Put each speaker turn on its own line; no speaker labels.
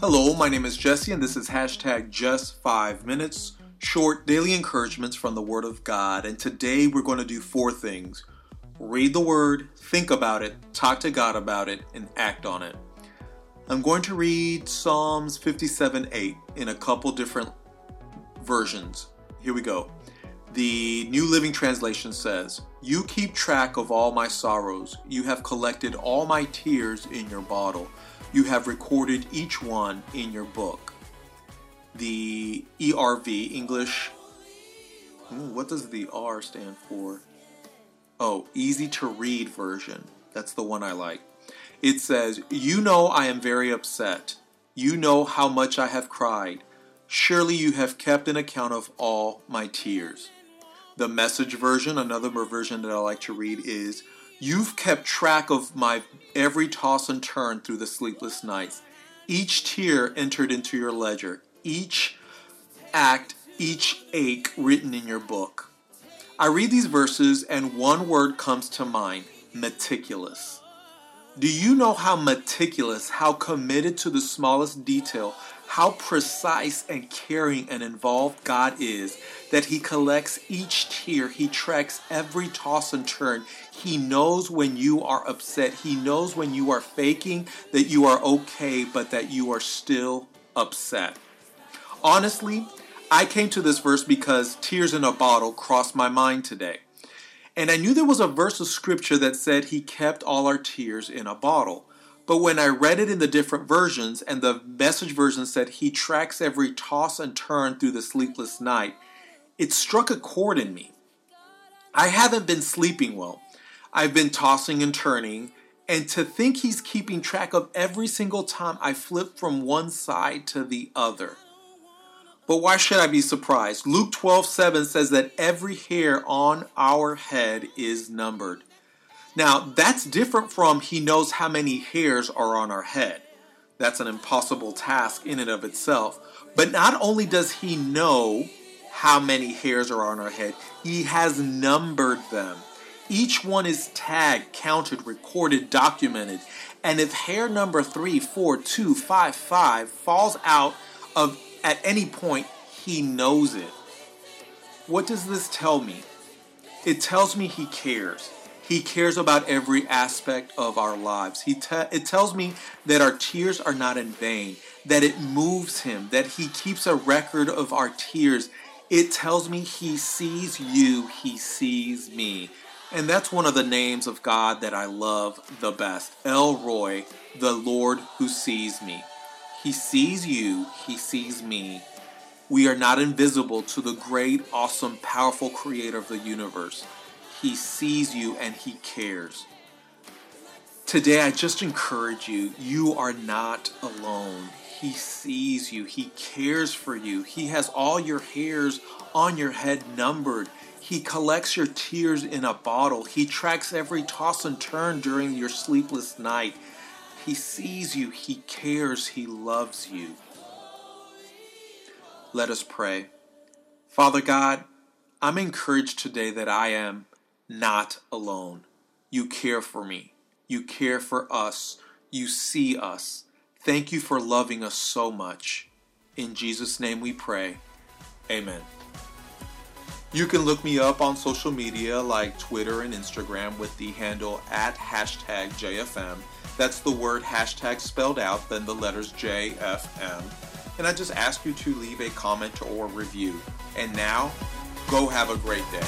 Hello, my name is Jesse, and this is hashtag just five minutes, short daily encouragements from the Word of God. And today we're going to do four things read the Word, think about it, talk to God about it, and act on it. I'm going to read Psalms 57 8 in a couple different versions. Here we go. The New Living Translation says, You keep track of all my sorrows. You have collected all my tears in your bottle. You have recorded each one in your book. The ERV, English. Ooh, what does the R stand for? Oh, easy to read version. That's the one I like. It says, You know I am very upset. You know how much I have cried. Surely you have kept an account of all my tears. The message version, another version that I like to read, is You've kept track of my every toss and turn through the sleepless nights. Each tear entered into your ledger, each act, each ache written in your book. I read these verses and one word comes to mind meticulous. Do you know how meticulous, how committed to the smallest detail, how precise and caring and involved God is that He collects each tear, He tracks every toss and turn. He knows when you are upset, He knows when you are faking that you are okay, but that you are still upset. Honestly, I came to this verse because tears in a bottle crossed my mind today. And I knew there was a verse of scripture that said He kept all our tears in a bottle. But when I read it in the different versions, and the message version said he tracks every toss and turn through the sleepless night, it struck a chord in me. I haven't been sleeping well. I've been tossing and turning, and to think he's keeping track of every single time I flip from one side to the other. But why should I be surprised? Luke 12 7 says that every hair on our head is numbered. Now, that's different from he knows how many hairs are on our head. That's an impossible task in and of itself. But not only does he know how many hairs are on our head, he has numbered them. Each one is tagged, counted, recorded, documented. And if hair number three, four, two, five, five falls out of at any point, he knows it. What does this tell me? It tells me he cares. He cares about every aspect of our lives. He te- it tells me that our tears are not in vain, that it moves him, that he keeps a record of our tears. It tells me he sees you, he sees me. And that's one of the names of God that I love the best El Roi, the Lord who sees me. He sees you, he sees me. We are not invisible to the great, awesome, powerful creator of the universe. He sees you and He cares. Today, I just encourage you you are not alone. He sees you, He cares for you. He has all your hairs on your head numbered. He collects your tears in a bottle. He tracks every toss and turn during your sleepless night. He sees you, He cares, He loves you. Let us pray. Father God, I'm encouraged today that I am not alone. You care for me. You care for us. You see us. Thank you for loving us so much. In Jesus' name we pray. Amen. You can look me up on social media like Twitter and Instagram with the handle at hashtag JFM. That's the word hashtag spelled out, then the letters JFM. And I just ask you to leave a comment or review. And now, go have a great day.